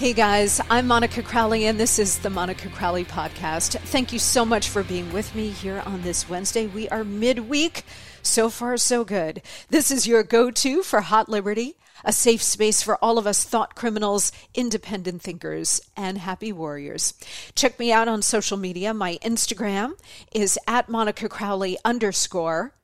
Hey guys, I'm Monica Crowley, and this is the Monica Crowley Podcast. Thank you so much for being with me here on this Wednesday. We are midweek. So far, so good. This is your go to for Hot Liberty, a safe space for all of us thought criminals, independent thinkers, and happy warriors. Check me out on social media. My Instagram is at Monica Crowley underscore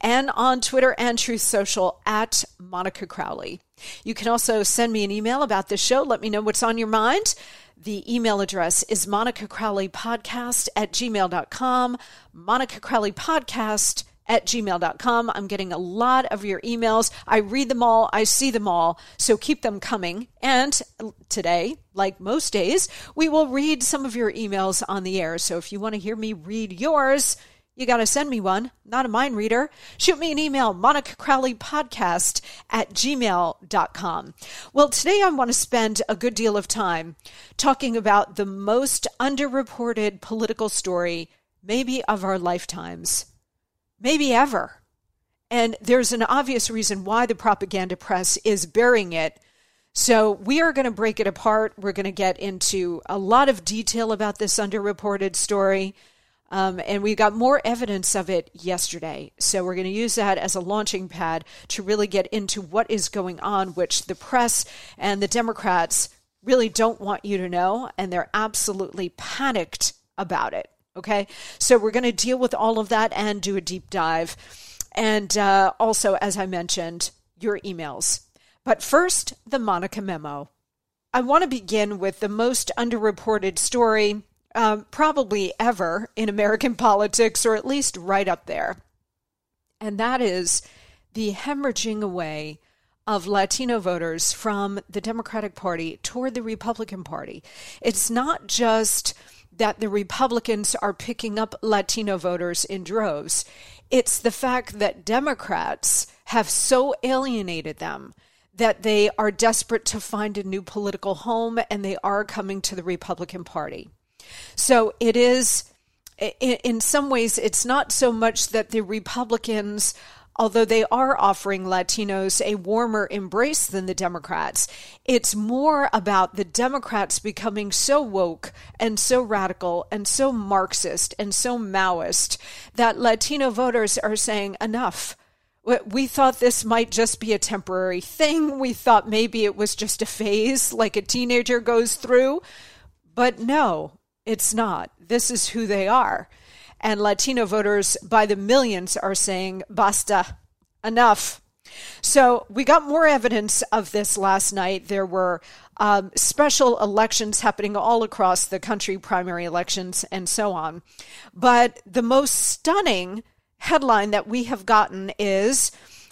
and on Twitter and Truth Social at Monica Crowley. You can also send me an email about this show. Let me know what's on your mind. The email address is Monica Crowley Podcast at gmail.com. Monica Crowley Podcast at gmail.com. I'm getting a lot of your emails. I read them all, I see them all, so keep them coming. And today, like most days, we will read some of your emails on the air. So if you want to hear me read yours, you got to send me one, not a mind reader. Shoot me an email, Monica Crowley Podcast at gmail.com. Well, today I want to spend a good deal of time talking about the most underreported political story, maybe of our lifetimes, maybe ever. And there's an obvious reason why the propaganda press is burying it. So we are going to break it apart. We're going to get into a lot of detail about this underreported story. Um, and we got more evidence of it yesterday. So we're going to use that as a launching pad to really get into what is going on, which the press and the Democrats really don't want you to know. And they're absolutely panicked about it. Okay. So we're going to deal with all of that and do a deep dive. And uh, also, as I mentioned, your emails. But first, the Monica memo. I want to begin with the most underreported story um, probably ever in American politics, or at least right up there. And that is the hemorrhaging away of Latino voters from the Democratic Party toward the Republican Party. It's not just that the Republicans are picking up Latino voters in droves, it's the fact that Democrats have so alienated them that they are desperate to find a new political home and they are coming to the Republican Party. So it is, in some ways, it's not so much that the Republicans although they are offering Latinos a warmer embrace than the Democrats, it's more about the Democrats becoming so woke and so radical and so Marxist and so Maoist that Latino voters are saying, enough. We thought this might just be a temporary thing. We thought maybe it was just a phase like a teenager goes through. But no, it's not. This is who they are. And Latino voters by the millions are saying, basta, enough. So we got more evidence of this last night. There were um, special elections happening all across the country, primary elections, and so on. But the most stunning headline that we have gotten is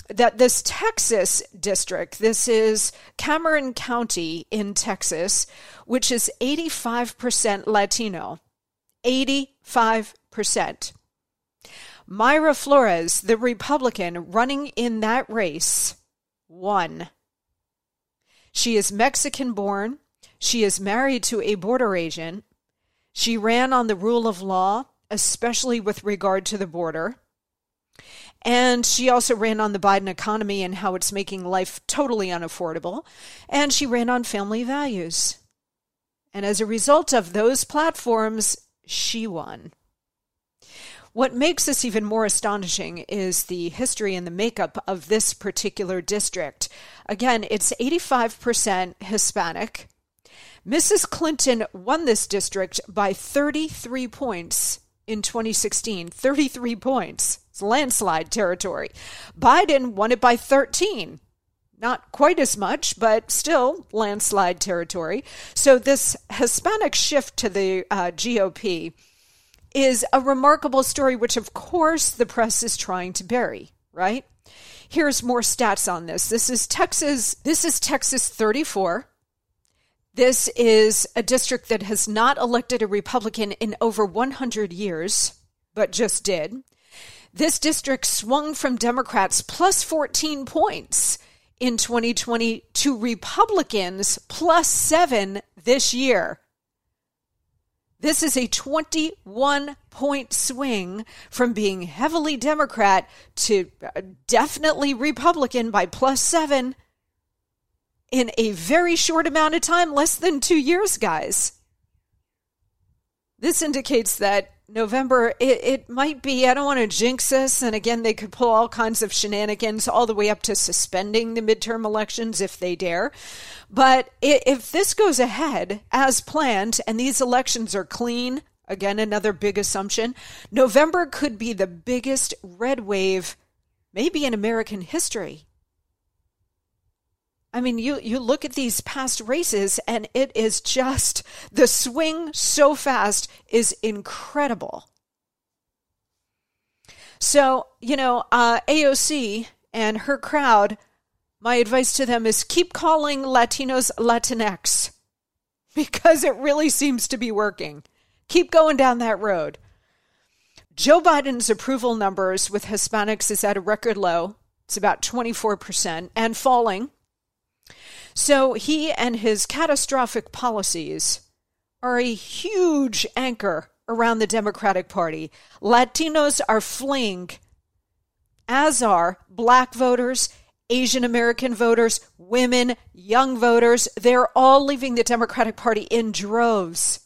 that this Texas district, this is Cameron County in Texas, which is 85% Latino. 85%. Mayra Flores, the Republican running in that race, won. She is Mexican born. She is married to a border agent. She ran on the rule of law, especially with regard to the border. And she also ran on the Biden economy and how it's making life totally unaffordable. And she ran on family values. And as a result of those platforms, she won. What makes this even more astonishing is the history and the makeup of this particular district. Again, it's 85% Hispanic. Mrs. Clinton won this district by 33 points in 2016. 33 points. It's landslide territory. Biden won it by 13. Not quite as much, but still landslide territory. So, this Hispanic shift to the uh, GOP is a remarkable story, which of course the press is trying to bury, right? Here's more stats on this. This is Texas, this is Texas 34. This is a district that has not elected a Republican in over 100 years, but just did. This district swung from Democrats plus 14 points in 2020 to Republicans plus seven this year. This is a 21 point swing from being heavily Democrat to uh, definitely Republican by plus seven in a very short amount of time, less than two years, guys. This indicates that November, it, it might be, I don't want to jinx this. And again, they could pull all kinds of shenanigans all the way up to suspending the midterm elections if they dare. But if this goes ahead as planned and these elections are clean, again, another big assumption, November could be the biggest red wave, maybe in American history. I mean, you, you look at these past races, and it is just the swing so fast is incredible. So, you know, uh, AOC and her crowd, my advice to them is keep calling Latinos Latinx because it really seems to be working. Keep going down that road. Joe Biden's approval numbers with Hispanics is at a record low. It's about 24% and falling. So he and his catastrophic policies are a huge anchor around the Democratic Party. Latinos are fleeing, as are black voters, Asian American voters, women, young voters. They're all leaving the Democratic Party in droves.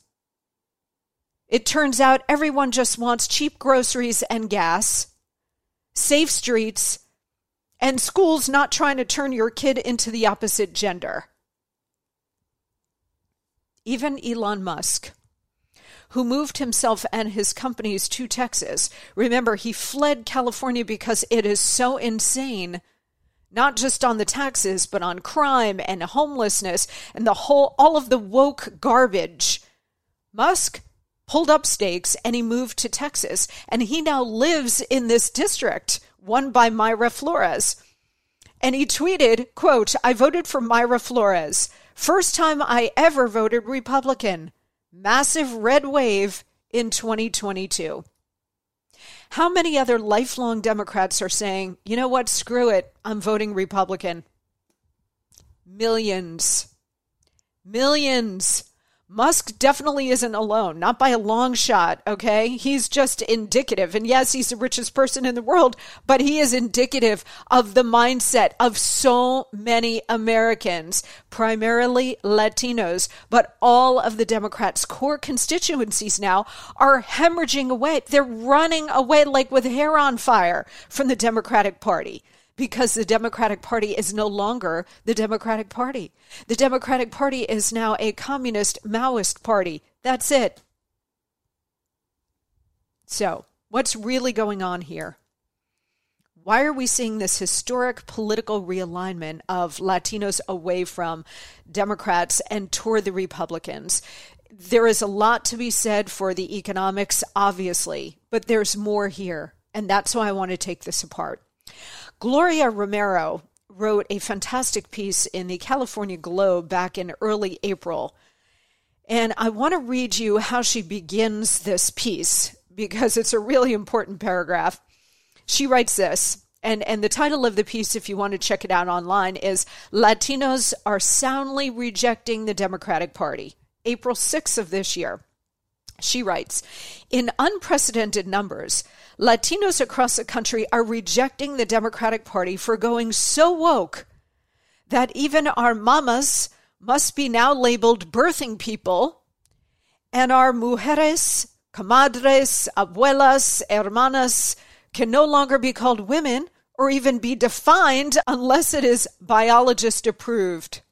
It turns out everyone just wants cheap groceries and gas, safe streets, and schools not trying to turn your kid into the opposite gender. Even Elon Musk, who moved himself and his companies to Texas, remember, he fled California because it is so insane not just on the taxes, but on crime and homelessness and the whole, all of the woke garbage. Musk pulled up stakes and he moved to Texas, and he now lives in this district won by Mayra Flores. And he tweeted, quote, I voted for Mayra Flores. First time I ever voted Republican. Massive red wave in 2022. How many other lifelong Democrats are saying, you know what, screw it, I'm voting Republican? Millions. Millions. Musk definitely isn't alone, not by a long shot, okay? He's just indicative. And yes, he's the richest person in the world, but he is indicative of the mindset of so many Americans, primarily Latinos, but all of the Democrats' core constituencies now are hemorrhaging away. They're running away like with hair on fire from the Democratic Party because the Democratic Party is no longer the Democratic Party. The Democratic Party is now a communist Maoist party. That's it. So, What's really going on here? Why are we seeing this historic political realignment of Latinos away from Democrats and toward the Republicans? There is a lot to be said for the economics, obviously, but there's more here. And that's why I want to take this apart. Gloria Romero wrote a fantastic piece in the California Globe back in early April. And I want to read you how she begins this piece because it's a really important paragraph. She writes this, and, and the title of the piece, if you want to check it out online, is Latinos Are Soundly Rejecting the Democratic Party, April 6th of this year. She writes In unprecedented numbers, Latinos across the country are rejecting the Democratic Party for going so woke that even our mamas must be now labeled birthing people, and our mujeres, comadres, abuelas, hermanas can no longer be called women or even be defined unless it is biologist approved.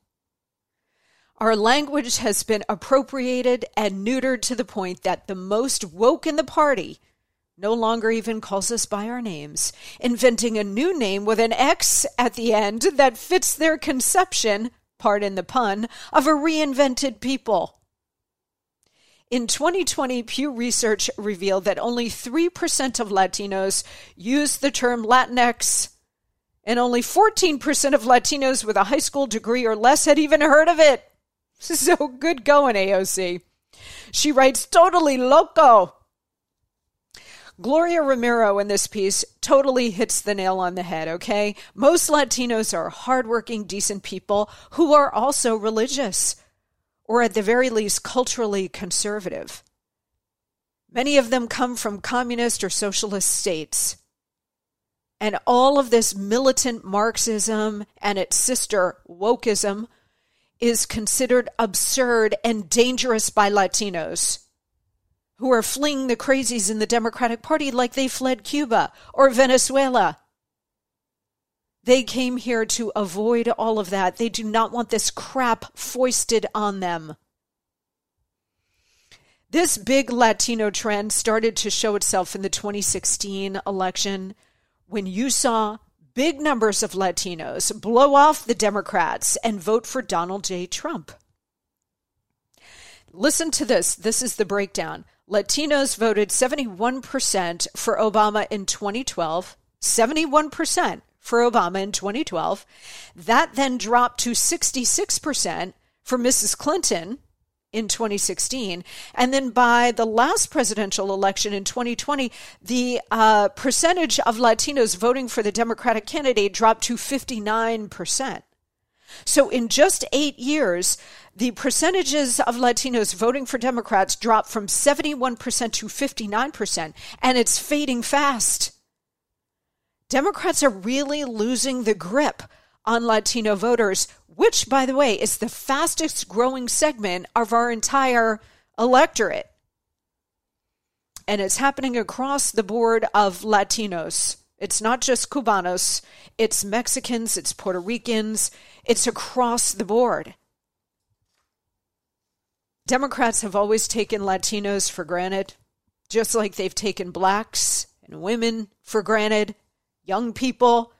Our language has been appropriated and neutered to the point that the most woke in the party no longer even calls us by our names, inventing a new name with an X at the end that fits their conception, pardon the pun, of a reinvented people. In 2020, Pew Research revealed that only 3% of Latinos use the term Latinx, and only 14% of Latinos with a high school degree or less had even heard of it. So good going, AOC. She writes, totally loco. Gloria Romero in this piece totally hits the nail on the head, okay? Most Latinos are hardworking, decent people who are also religious or at the very least culturally conservative. Many of them come from communist or socialist states. And all of this militant Marxism and its sister wokeism is considered absurd and dangerous by Latinos who are fleeing the crazies in the Democratic Party like they fled Cuba or Venezuela. They came here to avoid all of that. They do not want this crap foisted on them. This big Latino trend started to show itself in the 2016 election when you saw big numbers of Latinos blow off the Democrats and vote for Donald J. Trump. Listen to this. This is the breakdown. Latinos voted 71% for Obama in 2012. 71% for Obama in 2012. That then dropped to 66% for Mrs. Clinton in 2016. And then by the last presidential election in 2020, the uh, percentage of Latinos voting for the Democratic candidate dropped to 59%. So in just eight years, the percentages of Latinos voting for Democrats dropped from 71% to 59%, and it's fading fast. Democrats are really losing the grip on Latino voters, which, by the way, is the fastest growing segment of our entire electorate. And it's happening across the board of Latinos. It's not just Cubanos, it's Mexicans, it's Puerto Ricans, it's across the board. Democrats have always taken Latinos for granted, just like they've taken blacks and women for granted young people.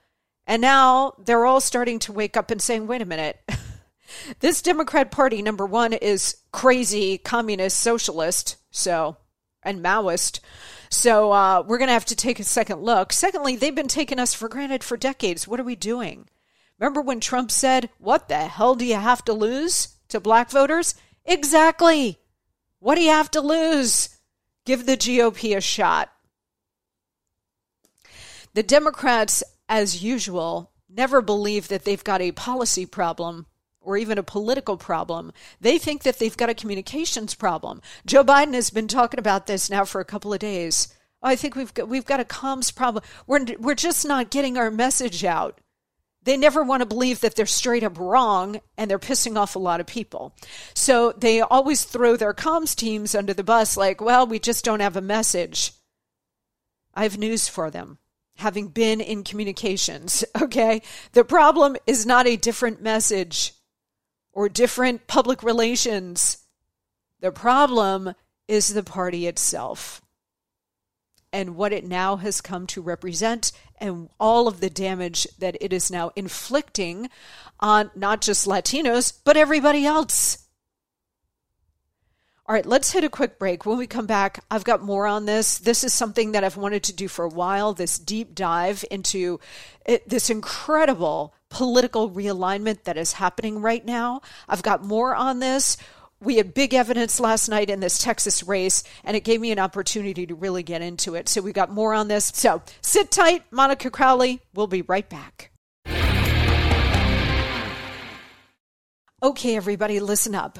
And now they're all starting to wake up and saying, wait a minute. this Democrat Party, number one, is crazy communist socialist, so, and Maoist. So uh, we're going to have to take a second look. Secondly, they've been taking us for granted for decades. What are we doing? Remember when Trump said, What the hell do you have to lose to black voters? Exactly. What do you have to lose? Give the GOP a shot. The Democrats, as usual, never believe that they've got a policy problem or even a political problem. They think that they've got a communications problem. Joe Biden has been talking about this now for a couple of days. Oh, I think we've got, we've got a comms problem. We're, we're just not getting our message out. They never want to believe that they're straight up wrong and they're pissing off a lot of people. So they always throw their comms teams under the bus like, well, we just don't have a message. I have news for them having been in communications, okay? The problem is not a different message or different public relations. The problem is the party itself. and what it now has come to represent and all of the damage that it is now inflicting on not just Latinos, but everybody else. All right, let's hit a quick break. When we come back, I've got more on this. This is something that I've wanted to do for a while this deep dive into it, this incredible political realignment that is happening right now. I've got more on this. We had big evidence last night in this Texas race, and it gave me an opportunity to really get into it. So we got more on this. So sit tight, Monica Crowley. We'll be right back. Okay, everybody, listen up.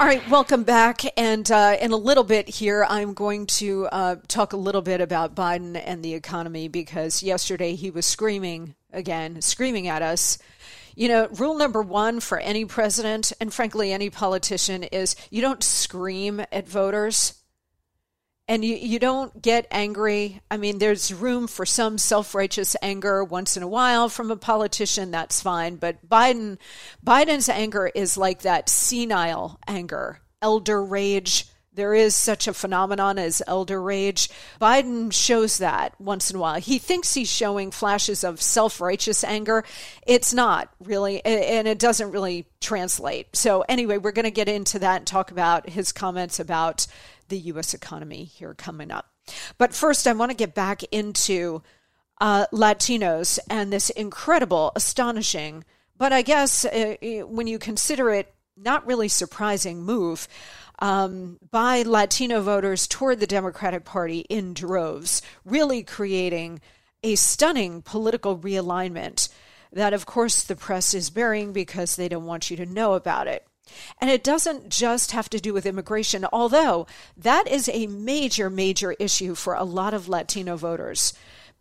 All right, welcome back. And uh, in a little bit here, I'm going to uh, talk a little bit about Biden and the economy because yesterday he was screaming again, screaming at us. You know, rule number one for any president and frankly any politician is you don't scream at voters and you, you don't get angry. I mean, there's room for some self righteous anger once in a while from a politician. That's fine. But Biden, Biden's anger is like that senile anger, elder rage. There is such a phenomenon as elder rage. Biden shows that once in a while. He thinks he's showing flashes of self righteous anger. It's not really, and it doesn't really translate. So, anyway, we're going to get into that and talk about his comments about the U.S. economy here coming up. But first, I want to get back into uh, Latinos and this incredible, astonishing, but I guess uh, when you consider it, not really surprising move um, by Latino voters toward the Democratic Party in droves, really creating a stunning political realignment that, of course, the press is burying because they don't want you to know about it. And it doesn't just have to do with immigration, although that is a major, major issue for a lot of Latino voters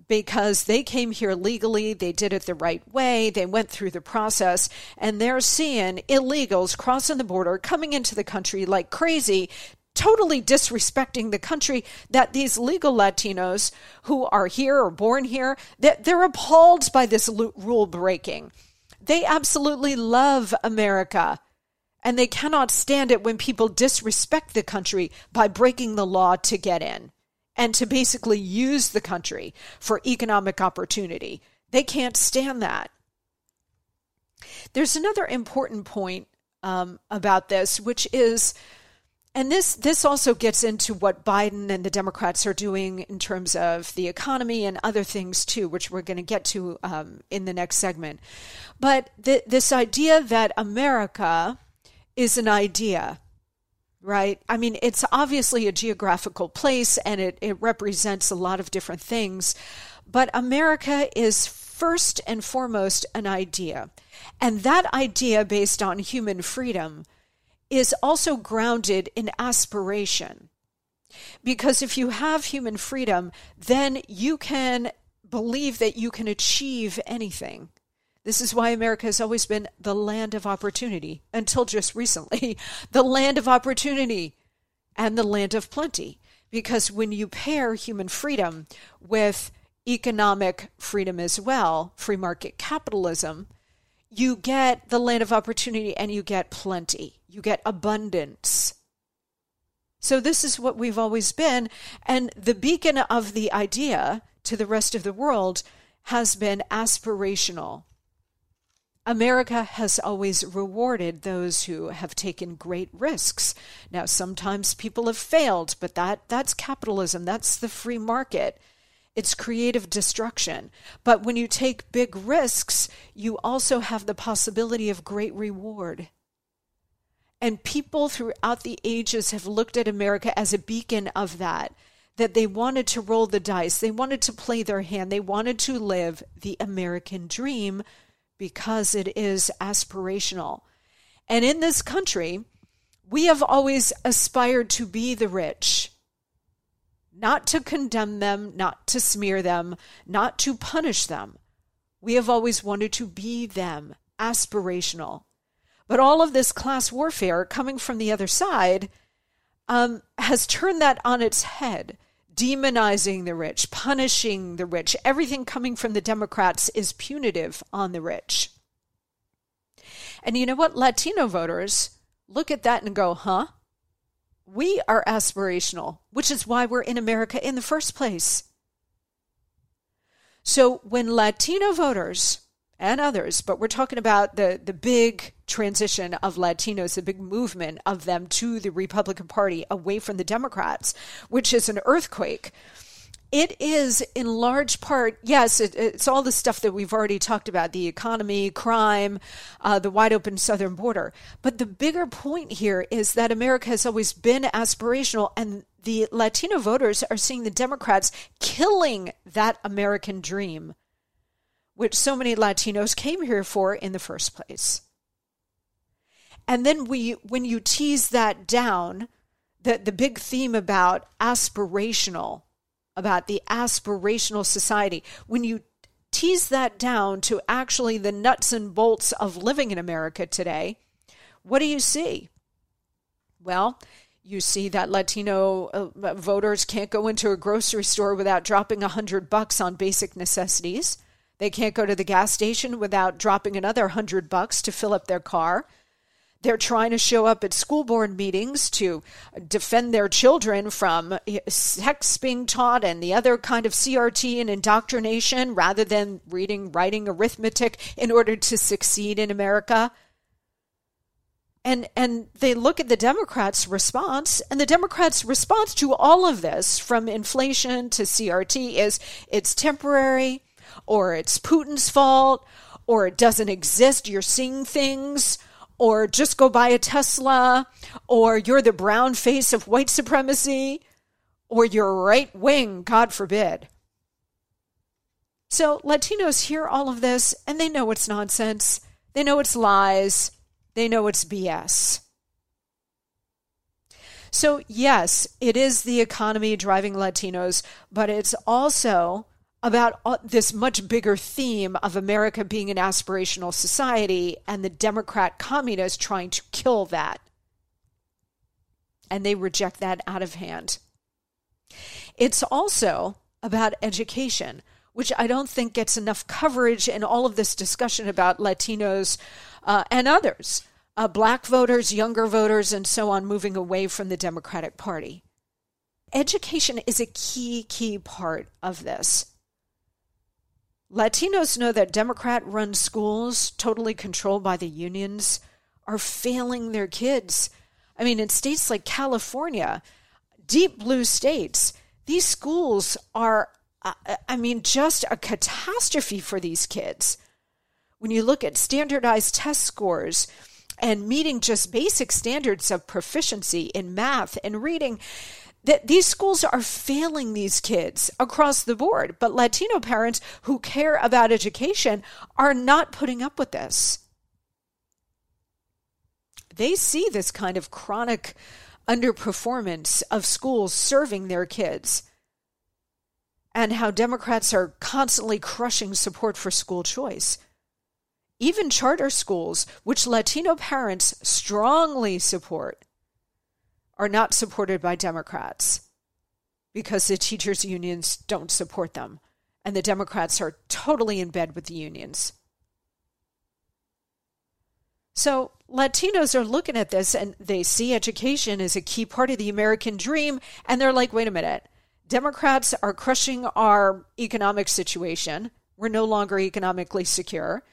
because they came here legally, they did it the right way, they went through the process, and they're seeing illegals crossing the border, coming into the country like crazy, totally disrespecting the country that these legal Latinos who are here or born here, that they're appalled by this rule breaking. They absolutely love America and they cannot stand it when people disrespect the country by breaking the law to get in and to basically use the country for economic opportunity. They can't stand that. There's another important point um, about this, which is, and this this also gets into what Biden and the Democrats are doing in terms of the economy and other things too, which we're going to get to um, in the next segment. But th- this idea that America is an idea, right? I mean, it's obviously a geographical place and it, it represents a lot of different things, but America is first and foremost an idea. And that idea, based on human freedom, is also grounded in aspiration. Because if you have human freedom, then you can believe that you can achieve anything. This is why America has always been the land of opportunity until just recently, the land of opportunity and the land of plenty. Because when you pair human freedom with economic freedom as well, free market capitalism, you get the land of opportunity and you get plenty, you get abundance. So, this is what we've always been. And the beacon of the idea to the rest of the world has been aspirational. America has always rewarded those who have taken great risks. Now, sometimes people have failed, but that, that's capitalism, that's the free market. It's creative destruction. But when you take big risks, you also have the possibility of great reward. And people throughout the ages have looked at America as a beacon of that, that they wanted to roll the dice, they wanted to play their hand, they wanted to live the American dream because it is aspirational. And in this country, we have always aspired to be the rich, not to condemn them, not to smear them, not to punish them. We have always wanted to be them, aspirational. But all of this class warfare coming from the other side um, has turned that on its head, demonizing the rich, punishing the rich. Everything coming from the Democrats is punitive on the rich. And you know what? Latino voters look at that and go, huh? We are aspirational, which is why we're in America in the first place. So when Latino voters and others, but we're talking about the, the big transition of Latinos, the big movement of them to the Republican Party away from the Democrats, which is an earthquake. It is in large part, yes, it, it's all the stuff that we've already talked about the economy, crime, uh, the wide open southern border. But the bigger point here is that America has always been aspirational, and the Latino voters are seeing the Democrats killing that American dream which so many Latinos came here for in the first place. And then we when you tease that down, the, the big theme about aspirational, about the aspirational society, when you tease that down to actually the nuts and bolts of living in America today, what do you see? Well, you see that Latino uh, voters can't go into a grocery store without dropping a hundred bucks on basic necessities. They can't go to the gas station without dropping another hundred bucks to fill up their car. They're trying to show up at school board meetings to defend their children from sex being taught and the other kind of CRT and indoctrination rather than reading, writing, arithmetic in order to succeed in America. And, and they look at the Democrats' response, and the Democrats' response to all of this, from inflation to CRT, is it's temporary, or it's Putin's fault, or it doesn't exist, you're seeing things, or just go buy a Tesla, or you're the brown face of white supremacy, or you're right wing, God forbid. So Latinos hear all of this and they know it's nonsense. They know it's lies. They know it's BS. So, yes, it is the economy driving Latinos, but it's also about this much bigger theme of America being an aspirational society and the Democrat communists trying to kill that. And they reject that out of hand. It's also about education, which I don't think gets enough coverage in all of this discussion about Latinos uh, and others, uh, black voters, younger voters, and so on, moving away from the Democratic Party. Education is a key, key part of this. Latinos know that Democrat run schools, totally controlled by the unions, are failing their kids. I mean, in states like California, deep blue states, these schools are, uh, I mean, just a catastrophe for these kids. When you look at standardized test scores, and meeting just basic standards of proficiency in math and reading, that these schools are failing these kids across the board. But Latino parents who care about education are not putting up with this. They see this kind of chronic underperformance of schools serving their kids. and how Democrats are constantly crushing support for school choice. Even charter schools, which Latino parents strongly support, are not supported by Democrats because the teachers' unions don't support them. And the Democrats are totally in bed with the unions. So Latinos are looking at this and they see education as a key part of the American dream. And they're like, wait a minute. Democrats are crushing our economic situation. We're no longer economically secure.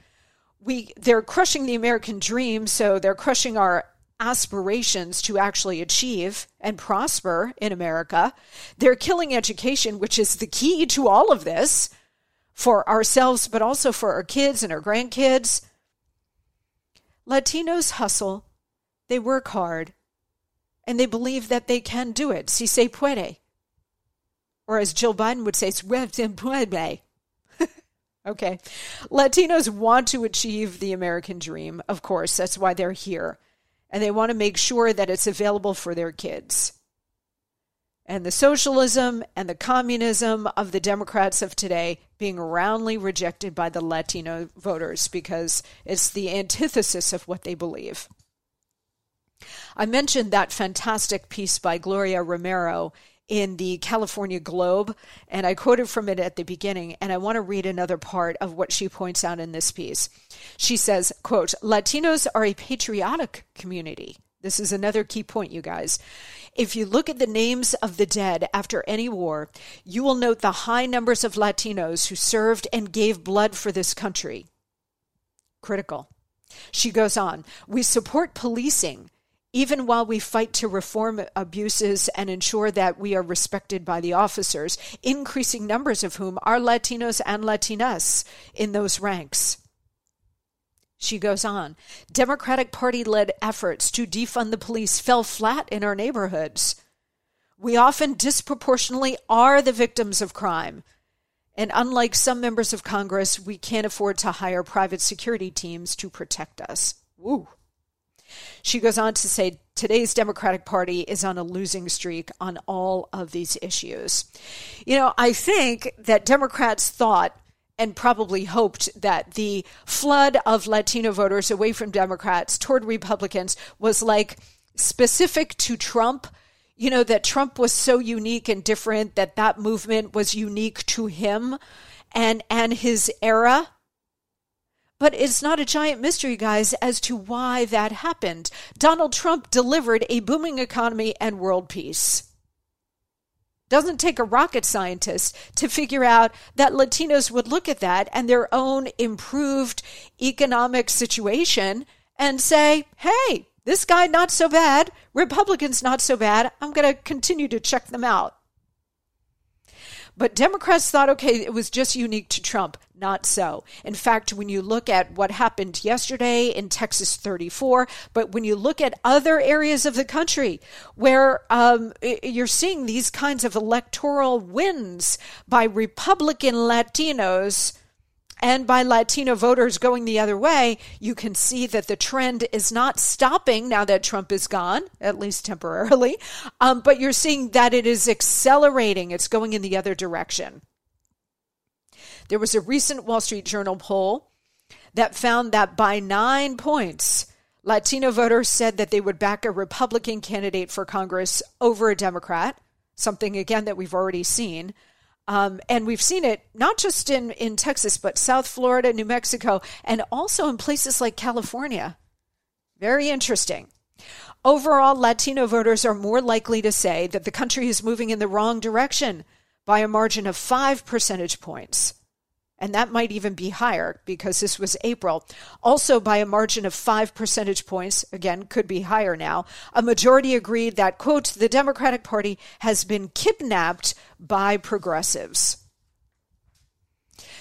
We, they're crushing the American dream, so they're crushing our aspirations to actually achieve and prosper in America. They're killing education, which is the key to all of this for ourselves, but also for our kids and our grandkids. Latinos hustle, they work hard, and they believe that they can do it. Si se puede. Or as Jill Biden would say, puede. okay. Latinos want to achieve the American dream, of course. That's why they're here. And they want to make sure that it's available for their kids. And the socialism and the communism of the Democrats of today being roundly rejected by the Latino voters because it's the antithesis of what they believe. I mentioned that fantastic piece by Gloria Romero in the California Globe, and I quoted from it at the beginning, and I want to read another part of what she points out in this piece. She says, quote, Latinos are a patriotic community. This is another key point, you guys. If you look at the names of the dead after any war, you will note the high numbers of Latinos who served and gave blood for this country. Critical. She goes on, we support policing even while we fight to reform abuses and ensure that we are respected by the officers, increasing numbers of whom are Latinos and Latinas in those ranks. She goes on Democratic Party led efforts to defund the police fell flat in our neighborhoods. We often disproportionately are the victims of crime. And unlike some members of Congress, we can't afford to hire private security teams to protect us. Woo. She goes on to say today's Democratic Party is on a losing streak on all of these issues. You know, I think that Democrats thought and probably hoped that the flood of Latino voters away from Democrats toward Republicans was like specific to Trump. You know, that Trump was so unique and different that that movement was unique to him and, and his era. But it's not a giant mystery, guys, as to why that happened. Donald Trump delivered a booming economy and world peace. Doesn't take a rocket scientist to figure out that Latinos would look at that and their own improved economic situation and say, hey, this guy not so bad, Republicans not so bad. I'm going to continue to check them out. But Democrats thought, okay, it was just unique to Trump. Not so. In fact, when you look at what happened yesterday in Texas 34, but when you look at other areas of the country where um, you're seeing these kinds of electoral wins by Republican Latinos and by Latino voters going the other way, you can see that the trend is not stopping now that Trump is gone, at least temporarily, um, but you're seeing that it is accelerating. It's going in the other direction. There was a recent Wall Street Journal poll that found that by nine points, Latino voters said that they would back a Republican candidate for Congress over a Democrat, something again that we've already seen. Um, and we've seen it not just in, in Texas, but South Florida, New Mexico, and also in places like California. Very interesting. Overall, Latino voters are more likely to say that the country is moving in the wrong direction by a margin of five percentage points and that might even be higher because this was April. Also, by a margin of five percentage points, again, could be higher now, a majority agreed that, quote, the Democratic Party has been kidnapped by progressives.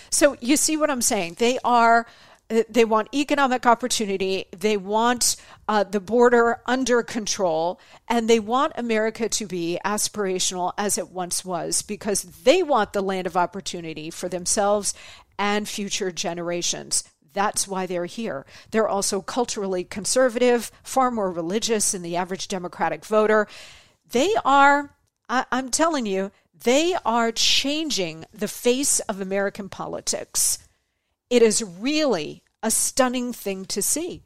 So you see what I'm saying? They are they want economic opportunity. They want uh, the border under control. And they want America to be aspirational as it once was because they want the land of opportunity for themselves and future generations. That's why they're here. They're also culturally conservative, far more religious than the average Democratic voter. They are, I, I'm telling you, They are changing the face of American politics. It is really a stunning thing to see.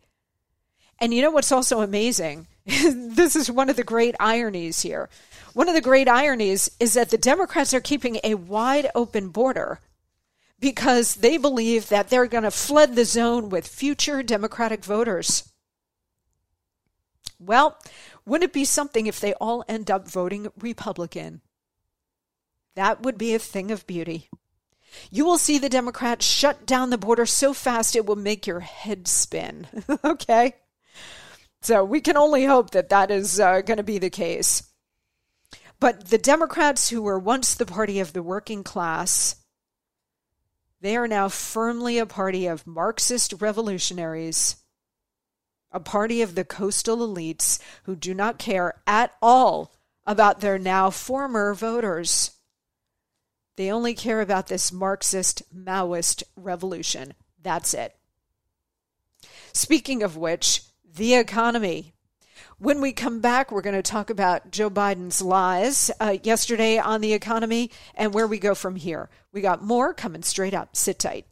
And you know what's also amazing? this is one of the great ironies here. One of the great ironies is that the Democrats are keeping a wide open border because they believe that they're going to flood the zone with future Democratic voters. Well, wouldn't it be something if they all end up voting Republican? That would be a thing of beauty. You will see the Democrats shut down the border so fast it will make your head spin. okay? So we can only hope that that is uh, going to be the case. But the Democrats, who were once the party of the working class, they are now firmly a party of Marxist revolutionaries, a party of the coastal elites who do not care at all about their now former voters. They only care about this Marxist Maoist revolution. That's it. Speaking of which, the economy. When we come back, we're going to talk about Joe Biden's lies uh, yesterday on the economy and where we go from here. We got more coming straight up. Sit tight.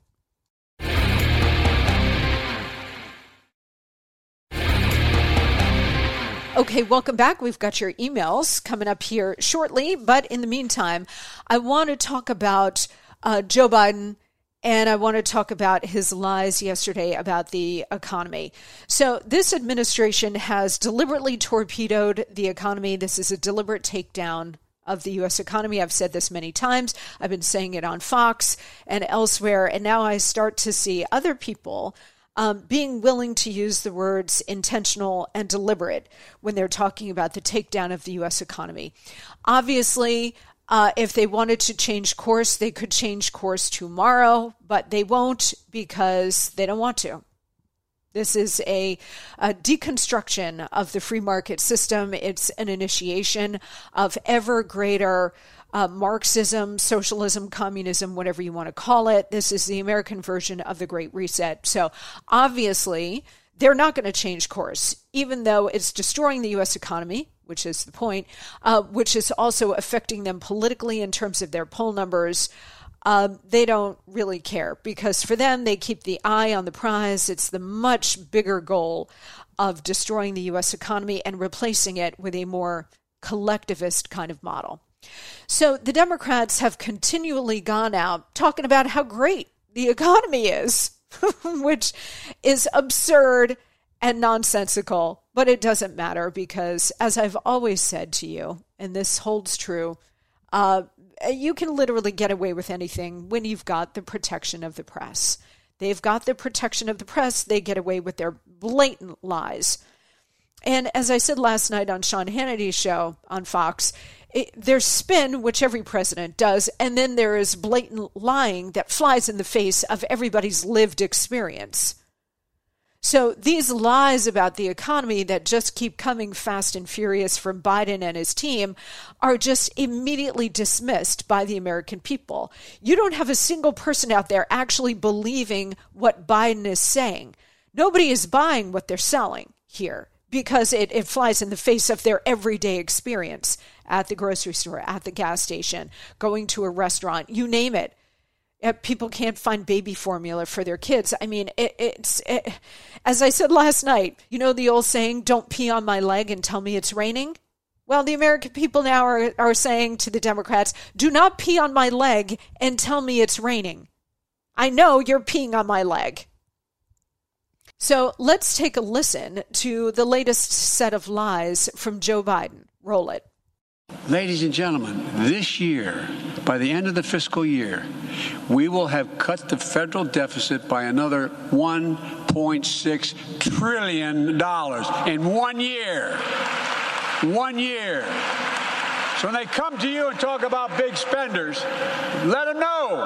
Okay, welcome back. We've got your emails coming up here shortly. But in the meantime, I want to talk about uh, Joe Biden and I want to talk about his lies yesterday about the economy. So, this administration has deliberately torpedoed the economy. This is a deliberate takedown of the U.S. economy. I've said this many times. I've been saying it on Fox and elsewhere. And now I start to see other people um, being willing to use the words intentional and deliberate when they're talking about the takedown of the U.S. economy. Obviously, uh, if they wanted to change course, they could change course tomorrow, but they won't because they don't want to. This is a, a, deconstruction of the free market system. It's an initiation of ever greater uh, Marxism, socialism, communism, whatever you want to call it. This is the American version of the Great Reset. So obviously, they're not going to change course, even though it's destroying the U.S. economy, which is the point, uh, which is also affecting them politically in terms of their poll numbers. Um, they don't really care because for them, they keep the eye on the prize. It's the much bigger goal of destroying the U.S. economy and replacing it with a more collectivist kind of model. So the Democrats have continually gone out talking about how great the economy is, which is absurd and nonsensical, but it doesn't matter because, as I've always said to you, and this holds true, uh, you can literally get away with anything when you've got the protection of the press. They've got the protection of the press, they get away with their blatant lies. And as I said last night on Sean Hannity's show on Fox, it, there's spin, which every president does, and then there is blatant lying that flies in the face of everybody's lived experience. So these lies about the economy that just keep coming fast and furious from Biden and his team are just immediately dismissed by the American people. You don't have a single person out there actually believing what Biden is saying. Nobody is buying what they're selling here because it, it flies in the face of their everyday experience at the grocery store, at the gas station, going to a restaurant, you name it uh, people can't find baby formula for their kids. I mean, it, it's it, as I said last night. You know the old saying, "Don't pee on my leg and tell me it's raining." Well, the American people now are, are saying to the Democrats, "Do not pee on my leg and tell me it's raining." I know you're peeing on my leg. So let's take a listen to the latest set of lies from Joe Biden. Roll it. Ladies and gentlemen, this year, by the end of the fiscal year, we will have cut the federal deficit by another $1.6 trillion in one year. One year. So when they come to you and talk about big spenders, let them know.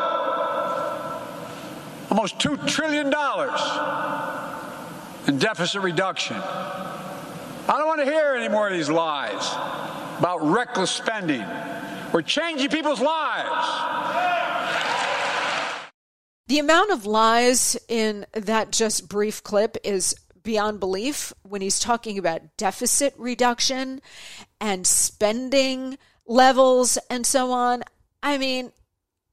Almost $2 trillion in deficit reduction. I don't want to hear any more of these lies about reckless spending. We're changing people's lives. The amount of lies in that just brief clip is beyond belief when he's talking about deficit reduction and spending levels and so on. I mean,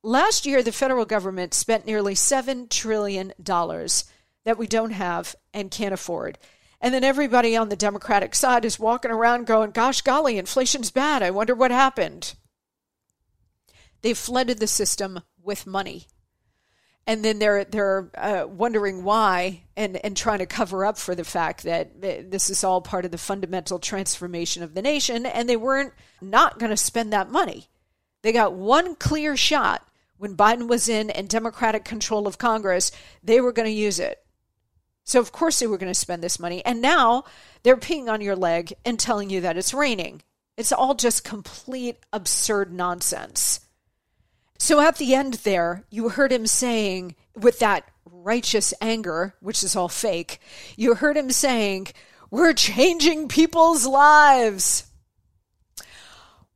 last year the federal government spent nearly $7 trillion that we don't have and can't afford. And then everybody on the Democratic side is walking around going, gosh golly, inflation's bad. I wonder what happened. They flooded the system with money. And then they're they're uh, wondering why and, and trying to cover up for the fact that this is all part of the fundamental transformation of the nation. And they weren't not going to spend that money. They got one clear shot when Biden was in and Democratic control of Congress. They were going to use it. So, of course, they were going to spend this money. And now they're peeing on your leg and telling you that it's raining. It's all just complete absurd nonsense. So, at the end there, you heard him saying, with that righteous anger, which is all fake, you heard him saying, We're changing people's lives.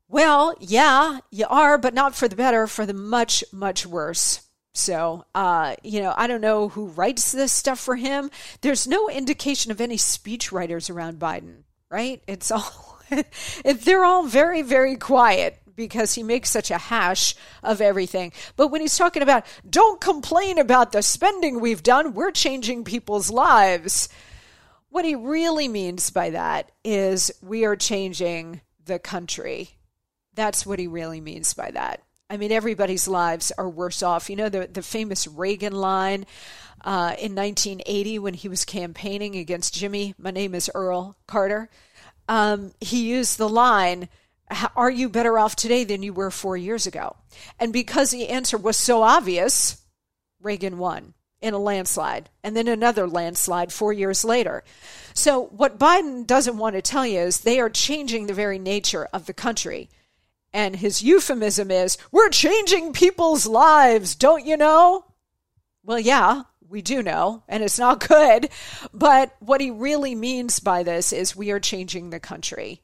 Well, yeah, you are, but not for the better, for the much, much worse. So, uh, you know, I don't know who writes this stuff for him. There's no indication of any speechwriters around Biden, right? It's all, they're all very, very quiet because he makes such a hash of everything. But when he's talking about, don't complain about the spending we've done, we're changing people's lives. What he really means by that is we are changing the country. That's what he really means by that. I mean, everybody's lives are worse off. You know, the, the famous Reagan line uh, in 1980 when he was campaigning against Jimmy, my name is Earl Carter. Um, he used the line, Are you better off today than you were four years ago? And because the answer was so obvious, Reagan won in a landslide and then another landslide four years later. So, what Biden doesn't want to tell you is they are changing the very nature of the country. And his euphemism is, We're changing people's lives, don't you know? Well, yeah, we do know, and it's not good. But what he really means by this is we are changing the country.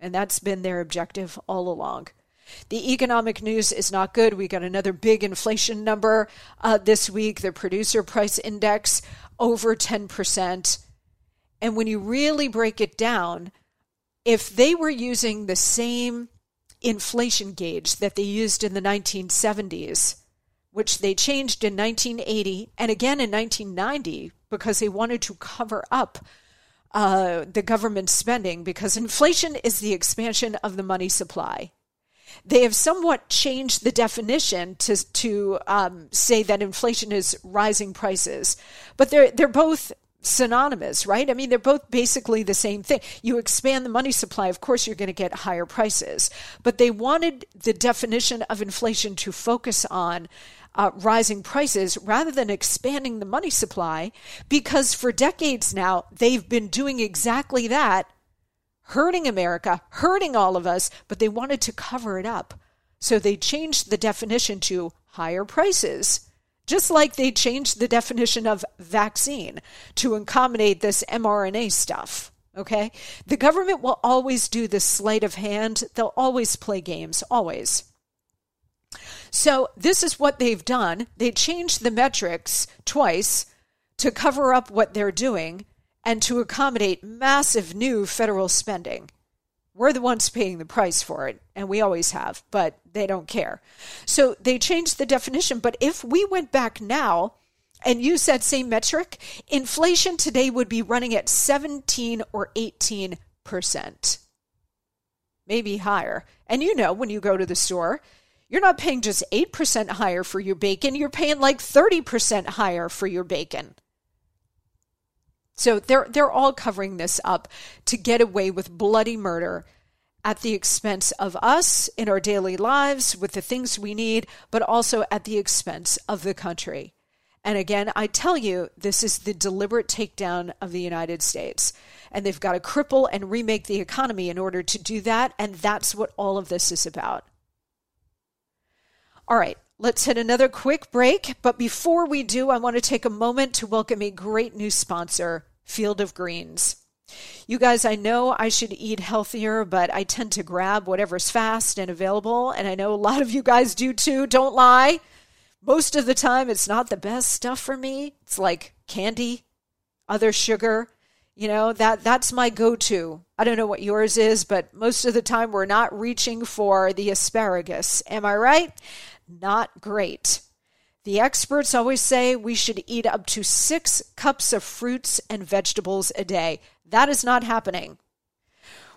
And that's been their objective all along. The economic news is not good. We got another big inflation number uh, this week, the producer price index over 10%. And when you really break it down, if they were using the same inflation gauge that they used in the 1970s, which they changed in 1980 and again in 1990 because they wanted to cover up uh, the government spending because inflation is the expansion of the money supply. They have somewhat changed the definition to to um, say that inflation is rising prices, but they're they're both synonymous, right? I mean, they're both basically the same thing. You expand the money supply, of course, you're going to get higher prices. But they wanted the definition of inflation to focus on uh, rising prices rather than expanding the money supply because for decades now, they've been doing exactly that, hurting America, hurting all of us, but they wanted to cover it up. So they changed the definition to higher prices just like they changed the definition of vaccine to accommodate this mRNA stuff. Okay? The government will always do this sleight of hand. They'll always play games, always. So, this is what they've done. They changed the metrics twice to cover up what they're doing and to accommodate massive new federal spending. We're the ones paying the price for it, and we always have, but they don't care. So they changed the definition. But if we went back now and used that same metric, inflation today would be running at 17 or 18 percent, maybe higher. And you know, when you go to the store, you're not paying just 8% higher for your bacon, you're paying like 30% higher for your bacon. So they're they're all covering this up to get away with bloody murder at the expense of us in our daily lives with the things we need, but also at the expense of the country. And again, I tell you, this is the deliberate takedown of the United States. And they've got to cripple and remake the economy in order to do that. And that's what all of this is about. All right, let's hit another quick break. But before we do, I want to take a moment to welcome a great new sponsor, Field of Greens. You guys, I know I should eat healthier, but I tend to grab whatever's fast and available. And I know a lot of you guys do too. Don't lie. Most of the time, it's not the best stuff for me. It's like candy, other sugar. You know, that that's my go-to. I don't know what yours is, but most of the time we're not reaching for the asparagus. Am I right? Not great. The experts always say we should eat up to 6 cups of fruits and vegetables a day. That is not happening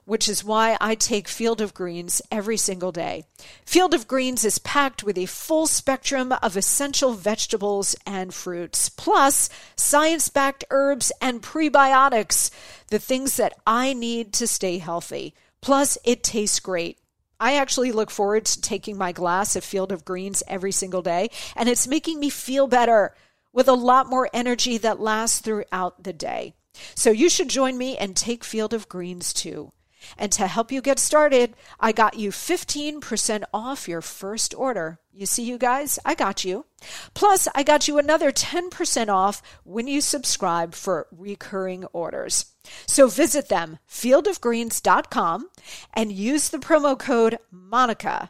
which is why I take Field of Greens every single day. Field of Greens is packed with a full spectrum of essential vegetables and fruits, plus science backed herbs and prebiotics, the things that I need to stay healthy. Plus, it tastes great. I actually look forward to taking my glass of Field of Greens every single day, and it's making me feel better with a lot more energy that lasts throughout the day. So you should join me and take Field of Greens too. And to help you get started, I got you 15% off your first order. You see, you guys, I got you. Plus, I got you another 10% off when you subscribe for recurring orders. So visit them, fieldofgreens.com, and use the promo code MONICA.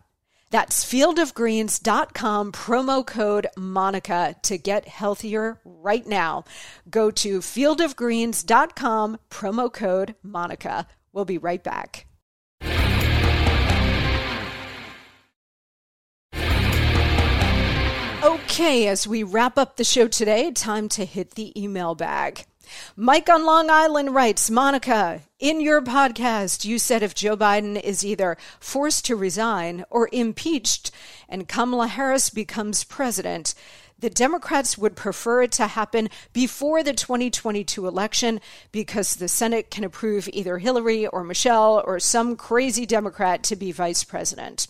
That's fieldofgreens.com, promo code MONICA to get healthier right now. Go to fieldofgreens.com, promo code MONICA. We'll be right back. Okay, as we wrap up the show today, time to hit the email bag. Mike on Long Island writes Monica, in your podcast, you said if Joe Biden is either forced to resign or impeached and Kamala Harris becomes president, the Democrats would prefer it to happen before the 2022 election because the Senate can approve either Hillary or Michelle or some crazy Democrat to be vice president.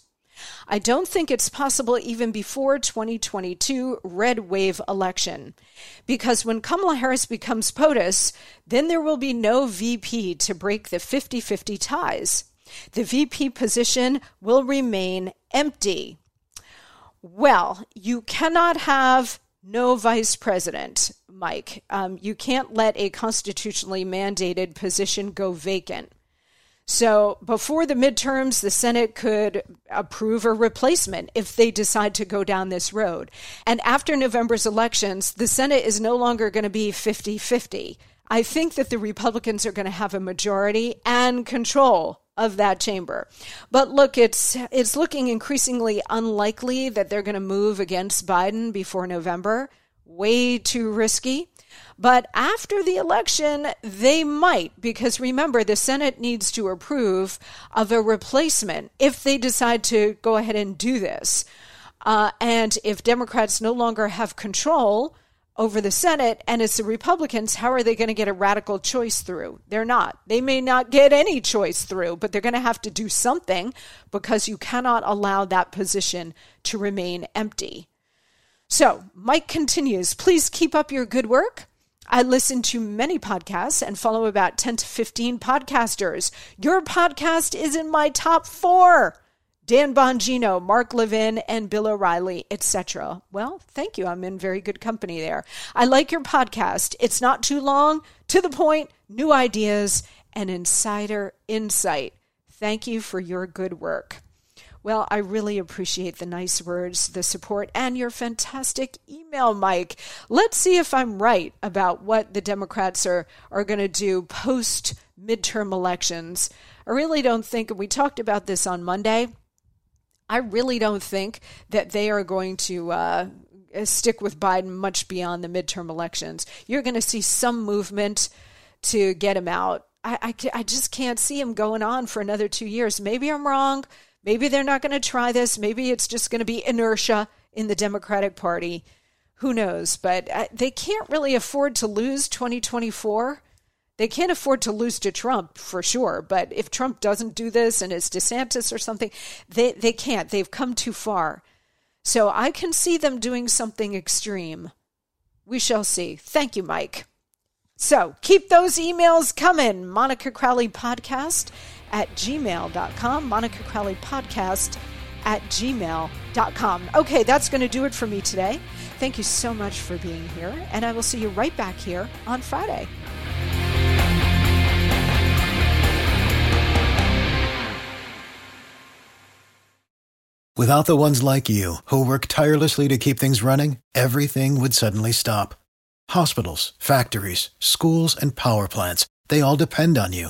I don't think it's possible even before 2022 red wave election because when Kamala Harris becomes POTUS, then there will be no VP to break the 50-50 ties. The VP position will remain empty. Well, you cannot have no vice president, Mike. Um, you can't let a constitutionally mandated position go vacant. So before the midterms, the Senate could approve a replacement if they decide to go down this road. And after November's elections, the Senate is no longer going to be 50 50. I think that the Republicans are going to have a majority and control of that chamber. But look, it's it's looking increasingly unlikely that they're going to move against Biden before November. Way too risky. But after the election, they might, because remember, the Senate needs to approve of a replacement if they decide to go ahead and do this. Uh, and if Democrats no longer have control, over the Senate and it's the Republicans, how are they going to get a radical choice through? They're not. They may not get any choice through, but they're going to have to do something because you cannot allow that position to remain empty. So, Mike continues please keep up your good work. I listen to many podcasts and follow about 10 to 15 podcasters. Your podcast is in my top four. Dan Bongino, Mark Levin, and Bill O'Reilly, etc. Well, thank you. I'm in very good company there. I like your podcast. It's not too long, to the point, new ideas, and insider insight. Thank you for your good work. Well, I really appreciate the nice words, the support, and your fantastic email, Mike. Let's see if I'm right about what the Democrats are, are going to do post midterm elections. I really don't think, we talked about this on Monday. I really don't think that they are going to uh, stick with Biden much beyond the midterm elections. You're going to see some movement to get him out. I, I, I just can't see him going on for another two years. Maybe I'm wrong. Maybe they're not going to try this. Maybe it's just going to be inertia in the Democratic Party. Who knows? But uh, they can't really afford to lose 2024 they can't afford to lose to Trump for sure, but if Trump doesn't do this and it's DeSantis or something, they, they can't. They've come too far. So I can see them doing something extreme. We shall see. Thank you, Mike. So keep those emails coming. Monica Crowley Podcast at gmail.com. Monica Crowley Podcast at gmail.com. Okay, that's going to do it for me today. Thank you so much for being here, and I will see you right back here on Friday. Without the ones like you, who work tirelessly to keep things running, everything would suddenly stop. Hospitals, factories, schools, and power plants, They all depend on you.